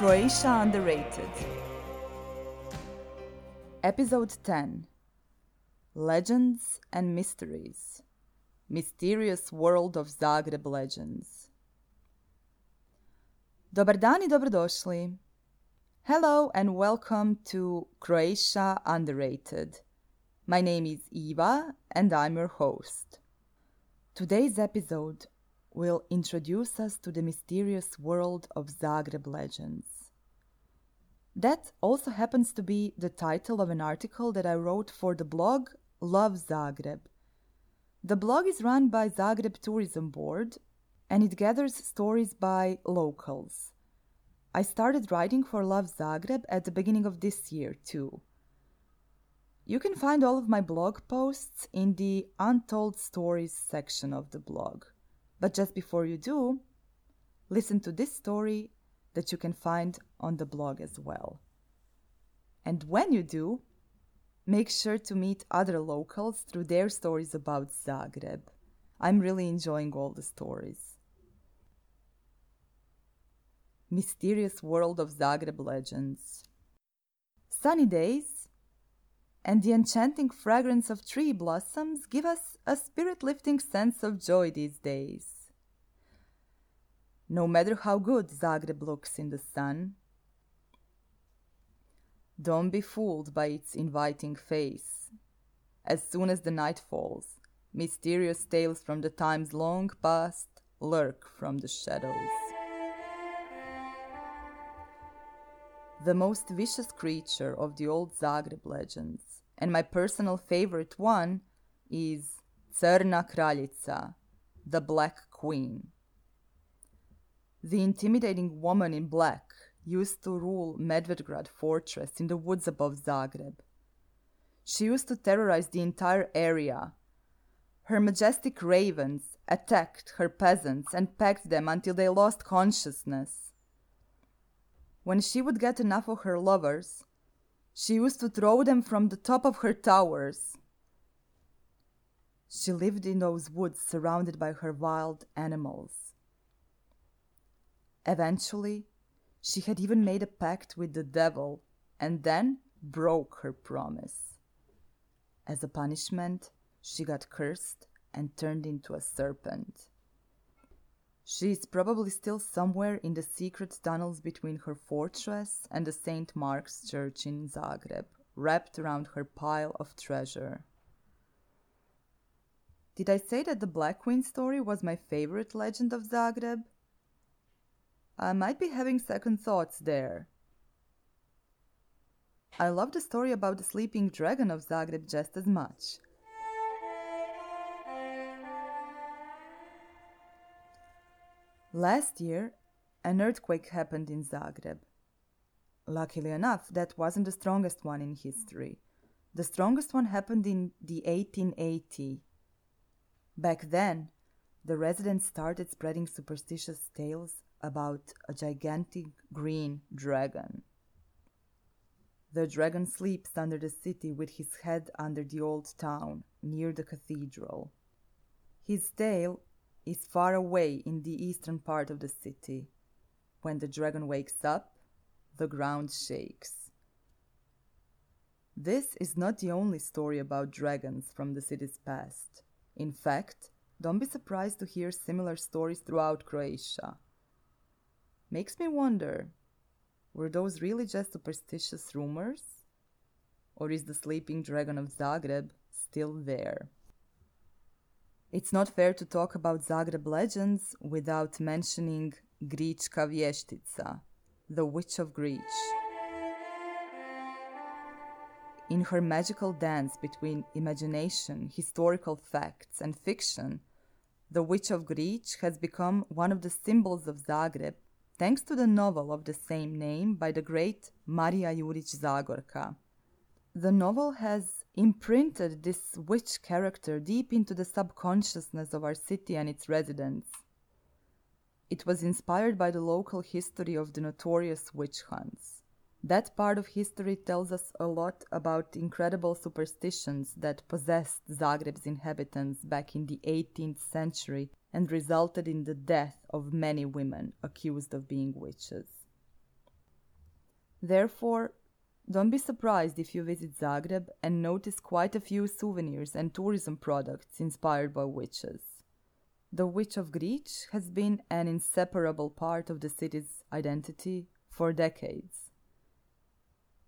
Croatia Underrated. Episode 10 Legends and Mysteries Mysterious World of Zagreb Legends. Dobar dan i dobrodošli. Hello and welcome to Croatia Underrated. My name is Eva and I'm your host. Today's episode will introduce us to the mysterious world of Zagreb legends. That also happens to be the title of an article that I wrote for the blog Love Zagreb. The blog is run by Zagreb Tourism Board and it gathers stories by locals. I started writing for Love Zagreb at the beginning of this year, too. You can find all of my blog posts in the Untold Stories section of the blog. But just before you do, listen to this story that you can find on the blog as well. And when you do, make sure to meet other locals through their stories about Zagreb. I'm really enjoying all the stories. Mysterious World of Zagreb Legends. Sunny days and the enchanting fragrance of tree blossoms give us a spirit lifting sense of joy these days. No matter how good Zagreb looks in the sun, don't be fooled by its inviting face. As soon as the night falls, mysterious tales from the times long past lurk from the shadows. The most vicious creature of the old Zagreb legends and my personal favorite one is Crna Kraljica, the Black Queen. The intimidating woman in black used to rule Medvedgrad fortress in the woods above Zagreb. She used to terrorize the entire area. Her majestic ravens attacked her peasants and pecked them until they lost consciousness. When she would get enough of her lovers, she used to throw them from the top of her towers. She lived in those woods surrounded by her wild animals. Eventually, she had even made a pact with the devil and then broke her promise. As a punishment, she got cursed and turned into a serpent. She is probably still somewhere in the secret tunnels between her fortress and the St. Mark's Church in Zagreb, wrapped around her pile of treasure. Did I say that the Black Queen story was my favorite legend of Zagreb? I might be having second thoughts there. I love the story about the sleeping dragon of Zagreb just as much. Last year, an earthquake happened in Zagreb. Luckily enough, that wasn't the strongest one in history. The strongest one happened in the 1880. Back then, the residents started spreading superstitious tales about a gigantic green dragon. The dragon sleeps under the city with his head under the old town, near the cathedral. His tail is far away in the eastern part of the city. When the dragon wakes up, the ground shakes. This is not the only story about dragons from the city's past. In fact, don't be surprised to hear similar stories throughout Croatia. Makes me wonder were those really just superstitious rumors? Or is the sleeping dragon of Zagreb still there? It's not fair to talk about Zagreb legends without mentioning Grička Vještica, the Witch of Grič. In her magical dance between imagination, historical facts, and fiction, the Witch of Grič has become one of the symbols of Zagreb thanks to the novel of the same name by the great Marija Jurić Zagorka. The novel has imprinted this witch character deep into the subconsciousness of our city and its residents. It was inspired by the local history of the notorious witch hunts. That part of history tells us a lot about incredible superstitions that possessed Zagreb's inhabitants back in the 18th century and resulted in the death of many women accused of being witches. Therefore, don't be surprised if you visit Zagreb and notice quite a few souvenirs and tourism products inspired by witches. The Witch of Grič has been an inseparable part of the city's identity for decades.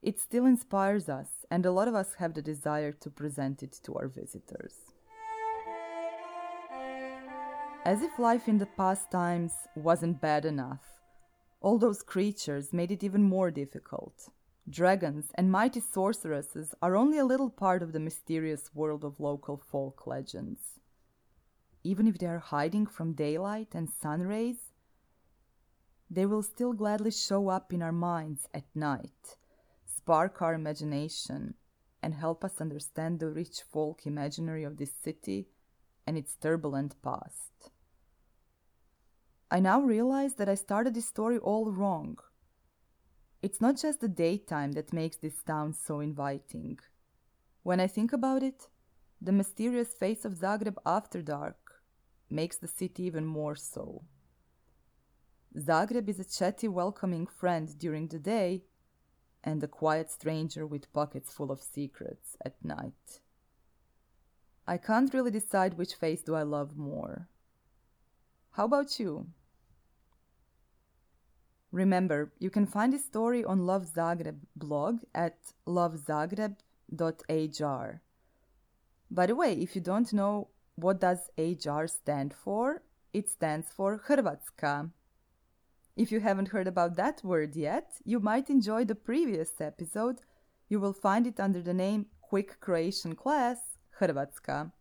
It still inspires us, and a lot of us have the desire to present it to our visitors. As if life in the past times wasn't bad enough, all those creatures made it even more difficult. Dragons and mighty sorceresses are only a little part of the mysterious world of local folk legends. Even if they are hiding from daylight and sun rays, they will still gladly show up in our minds at night, spark our imagination, and help us understand the rich folk imaginary of this city and its turbulent past. I now realize that I started this story all wrong. It's not just the daytime that makes this town so inviting. When I think about it, the mysterious face of Zagreb after dark makes the city even more so. Zagreb is a chatty, welcoming friend during the day and a quiet stranger with pockets full of secrets at night. I can't really decide which face do I love more. How about you? Remember, you can find this story on Love Zagreb blog at lovezagreb.hr. By the way, if you don't know what does HR stand for, it stands for Hrvatska. If you haven't heard about that word yet, you might enjoy the previous episode. You will find it under the name Quick Croatian Class Hrvatska.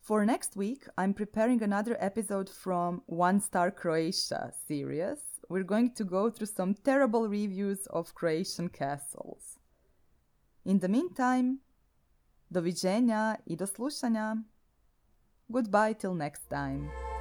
For next week, I'm preparing another episode from One Star Croatia series we're going to go through some terrible reviews of Croatian castles. In the meantime, doviđenja i do slušanja. Goodbye till next time.